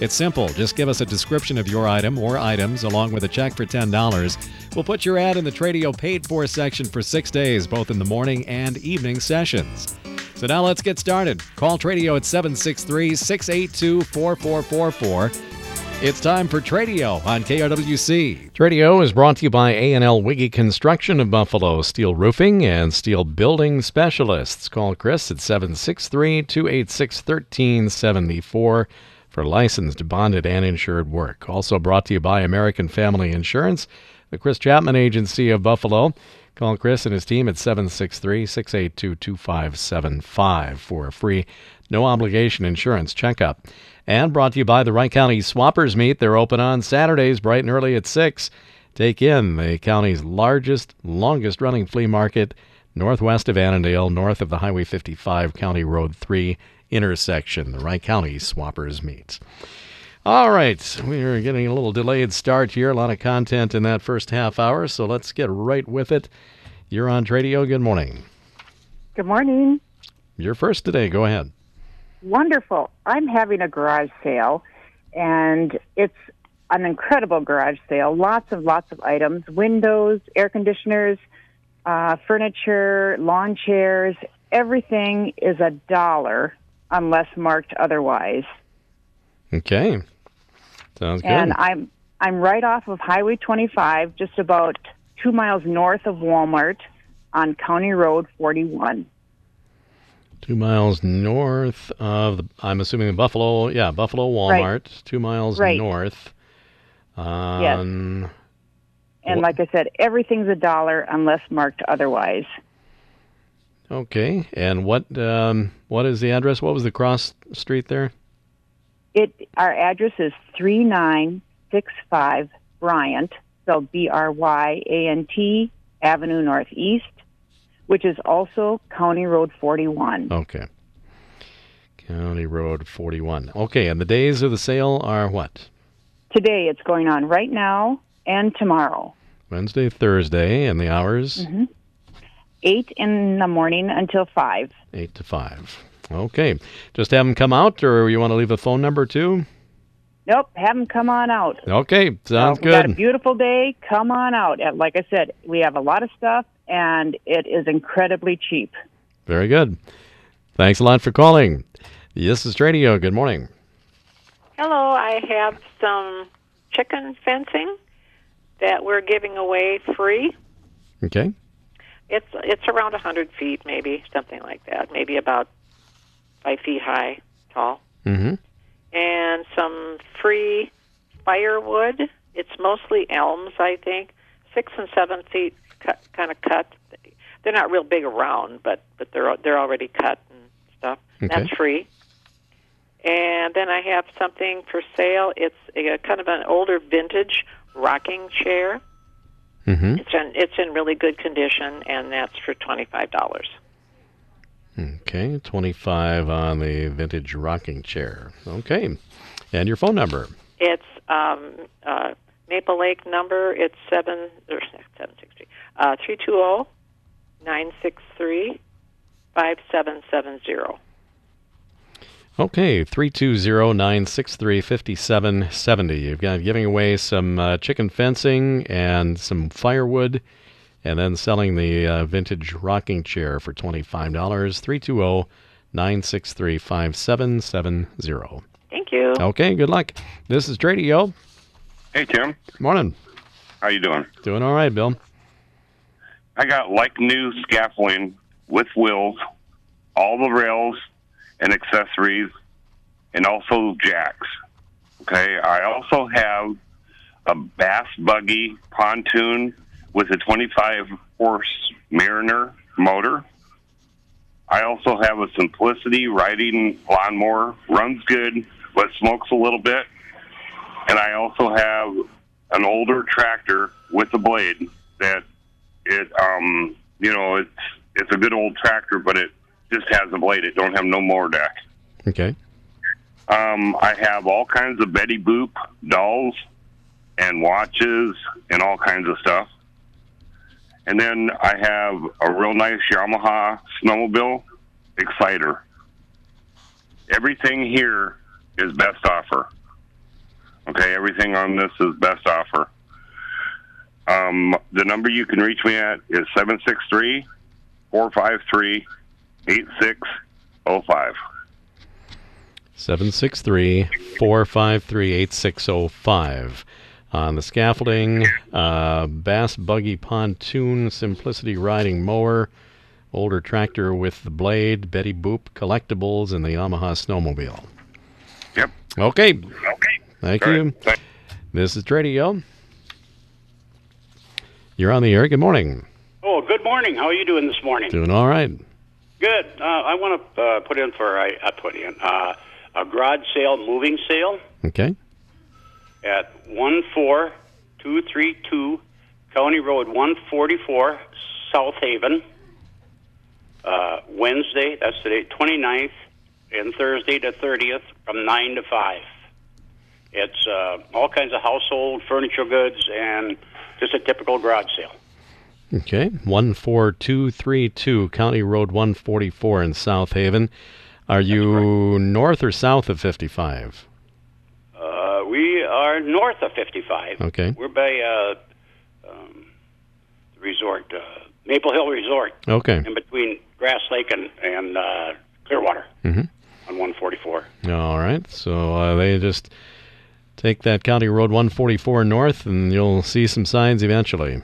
It's simple. Just give us a description of your item or items along with a check for $10. We'll put your ad in the Tradio paid for section for six days, both in the morning and evening sessions. So now let's get started. Call Tradio at 763 682 4444. It's time for Tradio on KRWC. Tradio is brought to you by A&L Wiggy Construction of Buffalo, steel roofing and steel building specialists. Call Chris at 763 286 1374 for licensed, bonded, and insured work. Also brought to you by American Family Insurance, the Chris Chapman Agency of Buffalo. Call Chris and his team at 763 682 2575 for a free, no obligation insurance checkup. And brought to you by the Wright County Swappers Meet. They're open on Saturdays, bright and early at 6. Take in the county's largest, longest running flea market northwest of Annandale, north of the Highway 55 County Road 3 intersection. The Wright County Swappers Meet. All right, we are getting a little delayed start here. A lot of content in that first half hour, so let's get right with it. You're on Tradio. Good morning. Good morning. You're first today. Go ahead. Wonderful. I'm having a garage sale, and it's an incredible garage sale. Lots of lots of items: windows, air conditioners, uh, furniture, lawn chairs. Everything is a dollar unless marked otherwise. Okay, sounds good. And I'm I'm right off of Highway 25, just about two miles north of Walmart, on County Road 41. Two miles north of the, I'm assuming the Buffalo, yeah, Buffalo Walmart. Two miles Right. north. Um, And like I said, everything's a dollar unless marked otherwise. Okay, and what um, what is the address? What was the cross street there? It our address is three nine six five Bryant, so B R Y A N T Avenue Northeast, which is also County Road forty one. Okay. County Road 41. Okay, and the days of the sale are what? Today it's going on right now and tomorrow. Wednesday, Thursday, and the hours Eight in the morning until five. 8 to 5. Okay. Just have them come out, or you want to leave a phone number too? Nope, have them come on out. Okay, sounds Uh, we got a good. beautiful day. Come on out. And like I said, we have a lot of stuff, and it is incredibly cheap. Very good. Thanks a lot for calling. This is Tradio. Good morning. Hello, I have some chicken fencing that we're giving away free. Okay. It's it's around a hundred feet, maybe something like that, maybe about five feet high, tall, Mm-hmm. and some free firewood. It's mostly elms, I think, six and seven feet cut, kind of cut. They're not real big around, but but they're they're already cut and stuff. Okay. That's free. And then I have something for sale. It's a, kind of an older vintage rocking chair. Mm-hmm. It's in it's in really good condition, and that's for twenty five dollars. Okay. 25 on the vintage rocking chair. Okay. And your phone number. It's um, uh, Maple Lake number. It's seven or seven six three uh, three two zero nine six three five seven seven zero. Okay, 320-963-5770. You've got giving away some uh, chicken fencing and some firewood and then selling the uh, vintage rocking chair for $25. 320-963-5770. Thank you. Okay, good luck. This is Tradio. Hey Tim, Morning. how you doing? Doing all right, Bill. I got like new scaffolding with wheels, all the rails and accessories, and also jacks. Okay, I also have a bass buggy pontoon with a 25 horse Mariner motor. I also have a Simplicity riding lawnmower, runs good, but smokes a little bit. And I also have an older tractor with a blade that it um you know it's it's a good old tractor, but it just has a blade. It don't have no more deck. Okay. Um, I have all kinds of Betty Boop dolls and watches and all kinds of stuff. And then I have a real nice Yamaha snowmobile exciter. Everything here is best offer. Okay, everything on this is best offer. Um, the number you can reach me at is 763 453 8605. 763 453 8605. On the scaffolding, uh, Bass Buggy Pontoon Simplicity Riding Mower, older tractor with the blade, Betty Boop Collectibles, and the Yamaha Snowmobile. Yep. Okay. Okay. Thank All you. right. Thank- This is Tradio. You're on the air. Good morning. Oh, good morning. How are you doing this morning? Doing all right. Good. Uh, I want to uh, put in for I uh, put in uh, a garage sale, moving sale Okay. at one four two three two County Road one forty four, South Haven. Uh, Wednesday, that's today, 29th, and Thursday the thirtieth from nine to five. It's uh, all kinds of household furniture goods and just a typical garage sale. Okay. 14232 County Road 144 in South Haven. Are you north or south of 55? Uh, we are north of 55. Okay. We're by uh, um, the resort, uh, Maple Hill Resort, Okay. in between Grass Lake and, and uh, Clearwater Mhm. on 144. All right. So uh, they just take that County Road 144 north, and you'll see some signs eventually.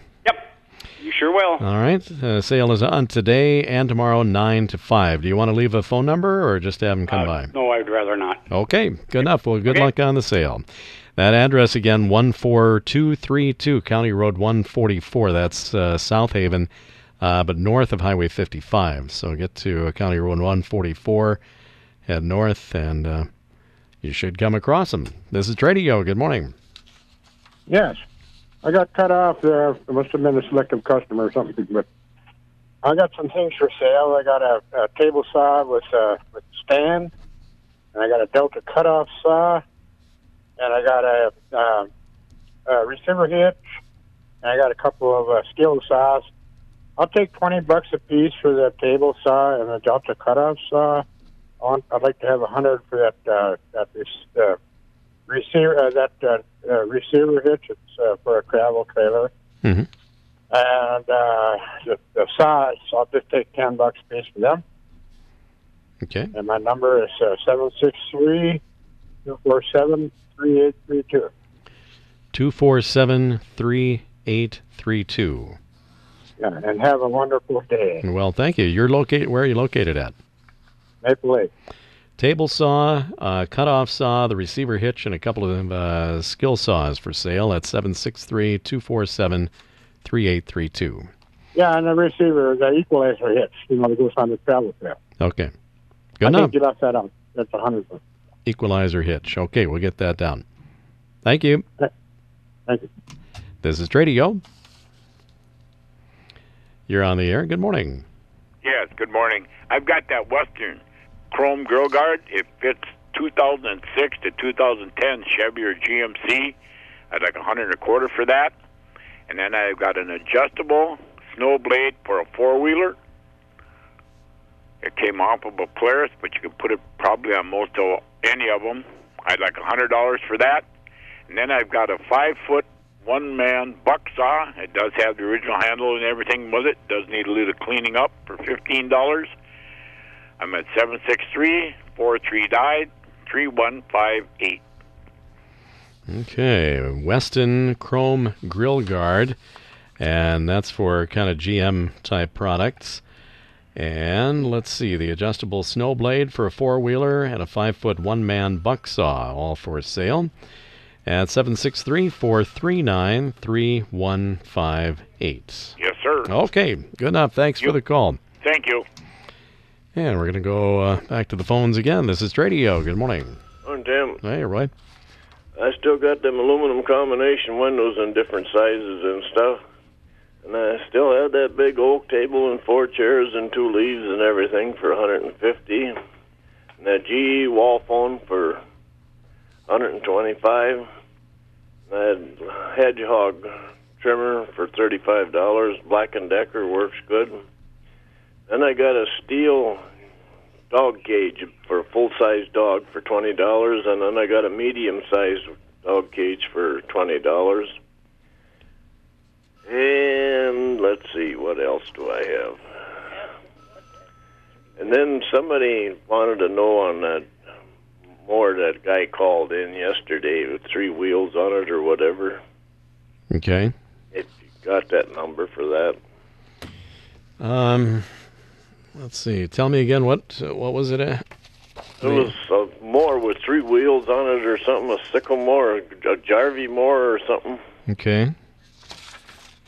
Yep, you sure will. All right. Uh, sale is on today and tomorrow, 9 to 5. Do you want to leave a phone number or just have them come Uh, by? No, I'd rather not. Okay. Good enough. Well, good Okay. luck on the sale. That address again, 14232 County Road 144. That's uh, South Haven, uh, but north of Highway 55. So get to uh, County Road 144, head north, and uh, you should come across them. This is Tradio. Good morning. Yes. I got cut off there. It must have been a selective customer or something, but I got some things for sale. I got a, a table saw with a with stand, and I got a Delta cutoff saw, and I got a, uh, a receiver hitch, and I got a couple of uh, skill saws. I'll take twenty bucks a piece for the table saw and the Delta cutoff saw. I'd like to have a hundred for that uh, that this uh, receiver uh, that uh, uh, receiver hitch. It's uh, for a travel trailer. Mhm. And uh, the, the size, I'll just take ten bucks a piece for them. Okay. And my number is uh, seven six three two four seven three eight three two. 247 3832. Yeah, and have a wonderful day, Well, thank you. You're located. Where are you located at? Maple Lake. Table saw, uh, cutoff saw, the receiver hitch, and a couple of uh, skill saws for sale at 763 247 3832. Yeah, and the receiver, the equalizer hitch, you know, that goes on the travel trail. Okay. I Good enough. think you left that out. That's a hundred bucks. Equalizer hitch. Okay, we'll get that down. Thank you. Thank you. This is Tradio. You're on the air. Good morning. Yes, good morning. I've got that Westin Chrome Grill Guard. It fits 2006 to 2010 Chevy or GMC. I'd like a hundred and a quarter for that. And then I've got an adjustable snow blade for a four wheeler. It came off of a Polaris, but you can put it probably on most of any of them. I'd like a hundred dollars for that. And then I've got a five foot one man buck saw. It does have the original handle and everything with it. Does need a little cleaning up for fifteen dollars. I'm at seven six three four three died three one five eight. Okay, Westin Chrome Grill Guard, and that's for kind of GM type products. And let's see, the adjustable snow blade for a four wheeler and a five foot one man buck saw, all for sale at 763 439 3158. Yes, sir. Okay, good enough. Thanks for the call. Thank you. And we're going to go uh, back to the phones again. This is Tradio. Good morning. Oh, Jim, Hey, Roy. I still got them aluminum combination windows in different sizes and stuff. And I still have that big oak table and four chairs and two leaves and everything for 150. And that GE wall phone for 125. And that hedgehog trimmer for $35. Black & Decker works good. Then I got a steel dog cage for a full size dog for twenty dollars, and then I got a medium sized dog cage for twenty dollars. And let's see, what else do I have? And then somebody wanted to know on that more that guy called in yesterday with three wheels on it or whatever. Okay. If you got that number for that. Um, let's see. Tell me again what what was it? At? It was a more with three wheels on it or something, a sycamore, a jarvey more or something. Okay.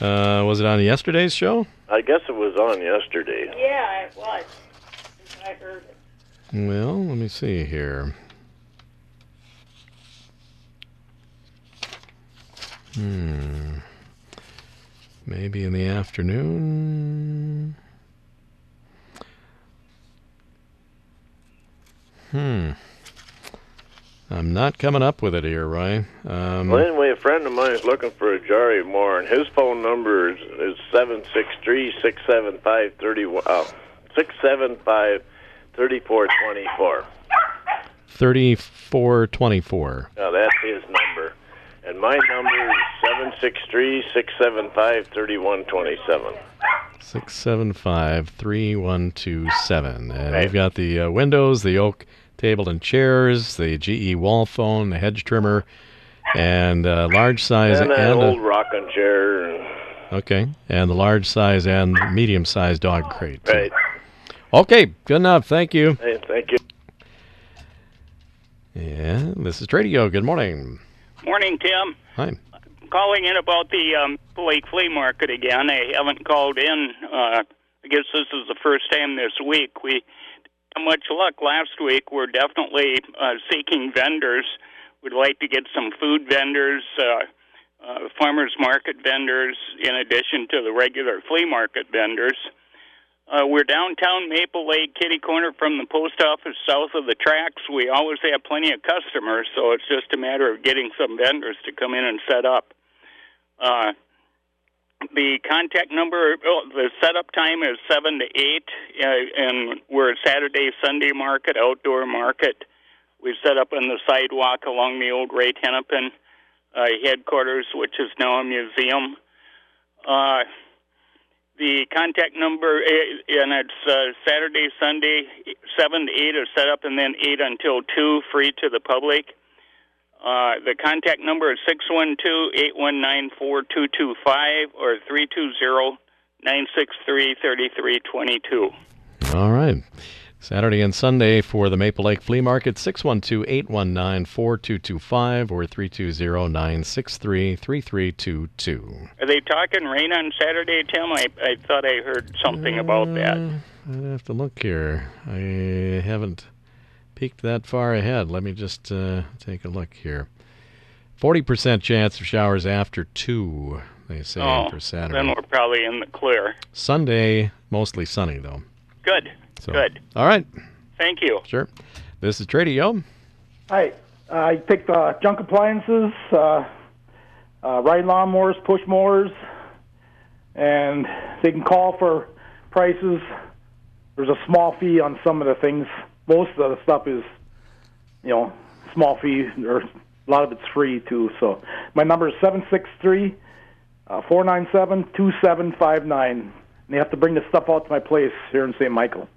Uh, was it on yesterday's show? I guess it was on yesterday. Yeah, it was. I heard it. Well, let me see here. Hmm. Maybe in the afternoon. Hmm. I'm not coming up with it here, Roy. Um, Well, anyway, a friend of mine is looking for a Jarvie more, and his phone number is, is seven six three six seven five thirty one. Oh, six seven five thirty four twenty four. 3424. Now that's his number, and my number is seven six three six seven five thirty one twenty seven. 675 3127. And Right. we've got the uh, windows, the oak table and chairs, the GE wall phone, the hedge trimmer, and uh, large size And that and old a, rocking chair. Okay, and the large size and medium size dog crate. too. right. Okay, good enough. Thank you. Hey, thank you. Yeah, this is Tradio. Good morning. Morning, Tim. Hi. Calling in about the um, Lake Flea Market again. I haven't called in. Uh, I guess this is the first time this week. We had much luck last week. We're definitely uh, seeking vendors. We'd like to get some food vendors, uh, uh, farmers market vendors, in addition to the regular flea market vendors. Uh, we're downtown Maple Lake, kitty corner from the post office, south of the tracks. We always have plenty of customers, so it's just a matter of getting some vendors to come in and set up. Uh, the contact number, oh, the setup time is seven to eight, uh, and we're a Saturday, Sunday market, outdoor market. We set up on the sidewalk along the old Wright Hennepin uh, headquarters, which is now a museum. Uh, the contact number, eh, and it's uh, Saturday, Sunday, seven to eight is set up, and then eight until two, free to the public. Uh, the contact number is 612-819-4225 or 320-963-3322. All right. Saturday and Sunday for the Maple Lake Flea Market, 612-819-4225 or 320-963-3322. Are they talking rain on Saturday, Tim? I, I thought I heard something about that. Uh, I'd have to look here. I haven't peeked that far ahead. Let me just uh, take a look here. 40% chance of showers after 2, they say, Oh, for Saturday. then we're probably in the clear. Sunday, mostly sunny, though. Good. So, Good. All right. Thank you. Sure. This is Tradio. Hi, I take uh, junk appliances, uh, uh, ride lawnmowers, push mowers, and they can call for prices. There's a small fee on some of the things. Most of the stuff is, you know, small fee, or a lot of it's free too. So my number is seven six three uh, four nine seven two seven five nine. And they have to bring the stuff out to my place here in St. Michael.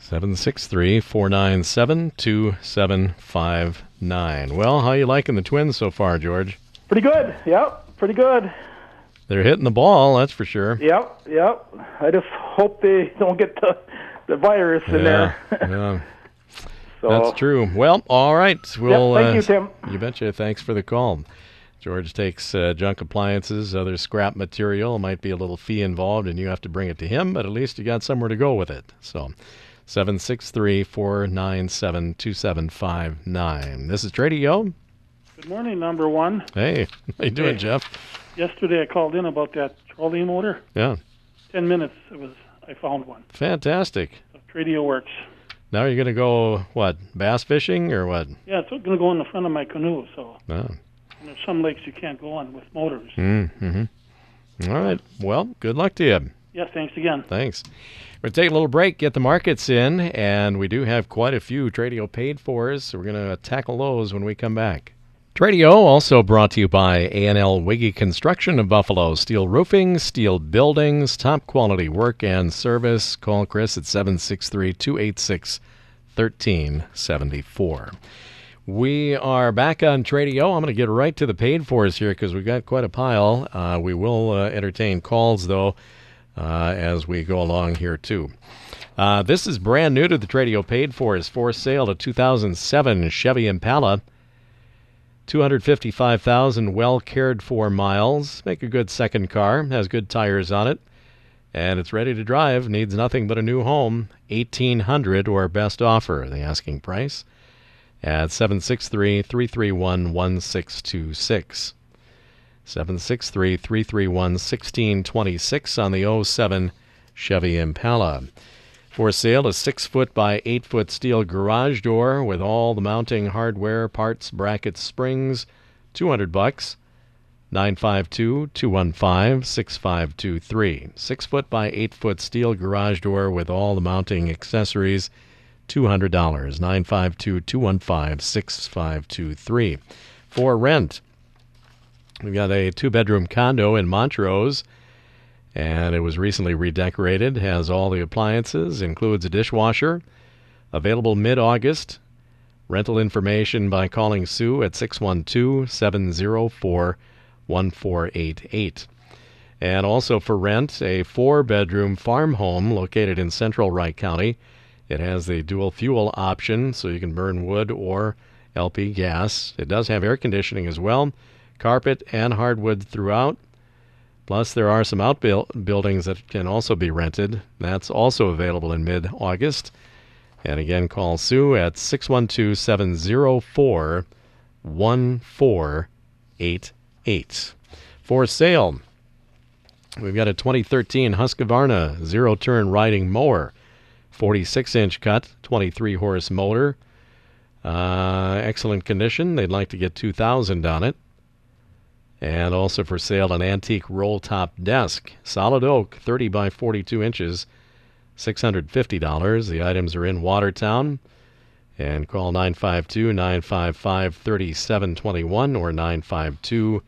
763-497-2759. Well, how you liking the Twins so far, George? Pretty good. Yep, pretty good. They're hitting the ball, that's for sure. Yep, yep. I just hope they don't get the the virus in there. yeah. So- That's true. Well, all right. We'll, thank uh, you, Tim. You betcha. Thanks for the call. George takes uh, junk appliances, other scrap material. Might be a little fee involved, and you have to bring it to him, but at least you got somewhere to go with it. So, 763 497 2759. This is Tradio. Good morning, number one. Hey, how you doing, Hey. Jeff? Yesterday I called in about that trolley motor. Yeah, Ten minutes it was. I found one. fantastic. So Tradio works. Now you're gonna go what bass fishing or what? Yeah, it's going to go in the front of my canoe. So Oh. there's some lakes you can't go on with motors. Mm-hmm. All right. Well, good luck to you. Yeah, thanks again. Thanks. We're going to take a little break, get the markets in, and we do have quite a few Tradio paid fors, so we're going to tackle those when we come back. Tradio also brought to you by A&L Wiggy Construction of Buffalo. Steel roofing, steel buildings, top quality work and service. Call Chris at 763 286 1374. We are back on Tradio. I'm going to get right to the paid fors here because we've got quite a pile. Uh, we will uh, entertain calls, though, uh, as we go along here, too. Uh, this is brand new to the Tradio paid for is for sale a 2007 Chevy Impala. 255,000 well cared for miles. Make a good second car. Has good tires on it. And it's ready to drive. Needs nothing but a new home. 1800 or best offer, the asking price at 763 331 1626. 763 331 1626 on the 07 Chevy Impala. For sale, a 6 foot by 8 foot steel garage door with all the mounting hardware, parts, brackets, springs, 200 bucks. 952 215 6523. 6 foot by 8 foot steel garage door with all the mounting accessories. $200. 952 215 6523. For rent, we've got a two bedroom condo in Montrose, and it was recently redecorated. Has all the appliances, includes a dishwasher. Available mid August. Rental information by calling Sue at 612 704 1488. And also for rent, a four bedroom farm home located in central Wright County. It has the dual fuel option, so you can burn wood or LP gas. It does have air conditioning as well, carpet and hardwood throughout. Plus, there are some outbuildings that can also be rented. That's also available in mid August. And again, call Sue at 612 704 1488. For sale, we've got a 2013 Husqvarna zero turn riding mower. 46 inch cut, 23 horse motor. Uh, excellent condition. They'd like to get 2000 on it. And also for sale an antique roll top desk, solid oak, 30 by 42 inches, $650. The items are in Watertown. And call 952 955 3721 or 952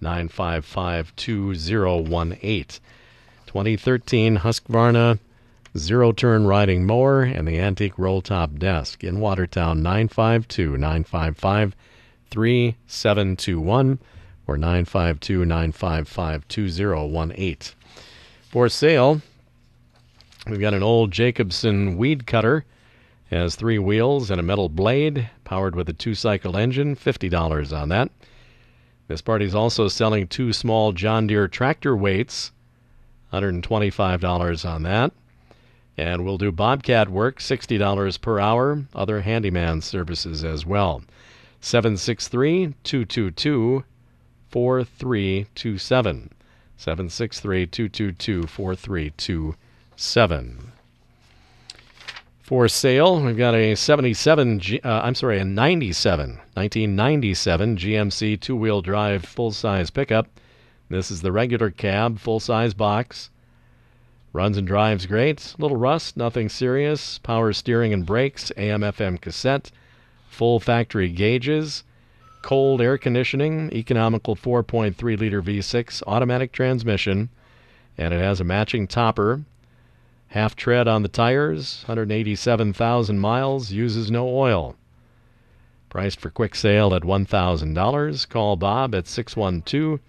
955 2018. 2013 Husqvarna zero turn riding mower and the antique roll top desk in Watertown 952 955 3721 or 952 955 2018. For sale, we've got an old Jacobsen weed cutter. It Has three wheels and a metal blade, powered with a two cycle engine, $50 on that. This party's also selling two small John Deere tractor weights, $125 on that. And we'll do Bobcat work, $60 per hour, other handyman services as well. 763 222 4327. 763 222 4327. For sale, we've got a 77, G, uh, I'm sorry, a 97, 1997 GMC two wheel drive full size pickup. This is the regular cab, full size box. Runs and drives great. Little rust, nothing serious. Power steering and brakes, AM FM cassette, full factory gauges, cold air conditioning, economical 4.3 liter V6 automatic transmission, and it has a matching topper. Half tread on the tires, 187,000 miles, uses no oil. Priced for quick sale at $1,000. Call Bob at 612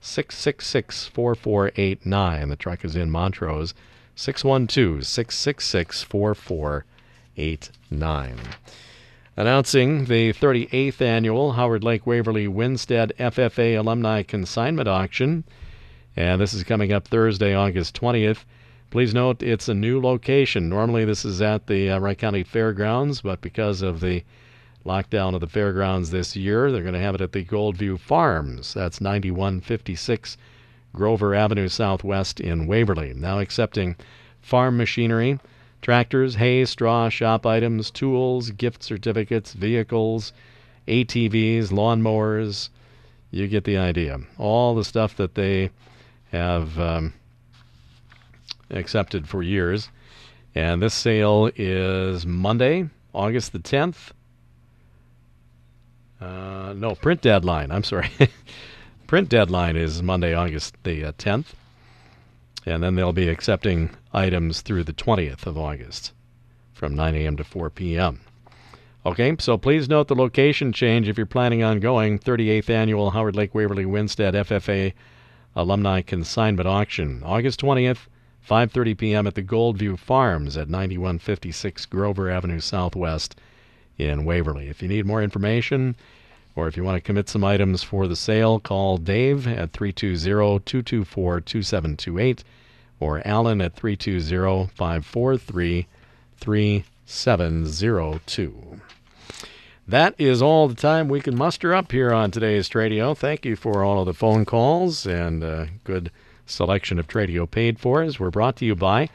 666 4489. The truck is in Montrose. 612 666 4489. Announcing the 38th annual Howard Lake Waverly Winsted FFA Alumni Consignment Auction. And this is coming up Thursday, August 20th. Please note it's a new location. Normally, this is at the uh, Wright County Fairgrounds, but because of the lockdown of the fairgrounds this year. They're going to have it at the Goldview Farms. That's 9156 Grover Avenue Southwest in Waverly. Now accepting farm machinery, tractors, hay, straw, shop items, tools, gift certificates, vehicles, ATVs, lawnmowers. You get the idea. All the stuff that they have um, accepted for years. And this sale is Monday, August the 10th. Uh, no, print deadline. I'm sorry. print deadline is Monday, August the uh, 10th. And then they'll be accepting items through the 20th of August from 9 a.m. to 4 p.m. Okay, so please note the location change if you're planning on going. 38th Annual Howard Lake Waverly Winsted FFA Alumni Consignment Auction, August 20th, 5:30 p.m. at the Goldview Farms at 9156 Grover Avenue Southwest in Waverly. If you need more information or if you want to commit some items for the sale, call Dave at 320-224-2728 or Alan at 320-543-3702. That is all the time we can muster up here on today's Tradio. Thank you for all of the phone calls and a good selection of Tradio paid for as we're brought to you by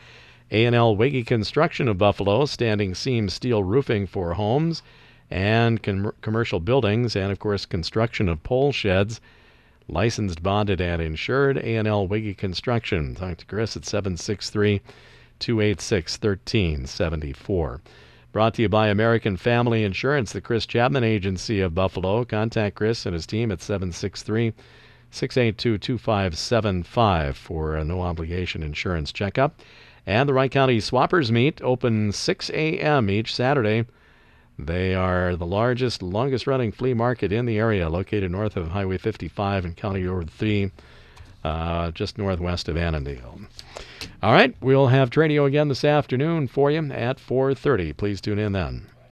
A&L Wiggy Construction of Buffalo, standing seam steel roofing for homes and com- commercial buildings, and of course construction of pole sheds. Licensed, bonded, and insured. A&L Wiggy Construction. Talk to Chris at 763 286 1374. Brought to you by American Family Insurance, the Chris Chapman Agency of Buffalo. Contact Chris and his team at 763 682 2575 for a no obligation insurance checkup. And the Wright County Swappers Meet open 6 a.m. each Saturday. They are the largest, longest running flea market in the area, located north of Highway 55 and County Road 3, uh, just northwest of Annandale. All right, we'll have Tradio again this afternoon for you at 4:30. Please tune in then.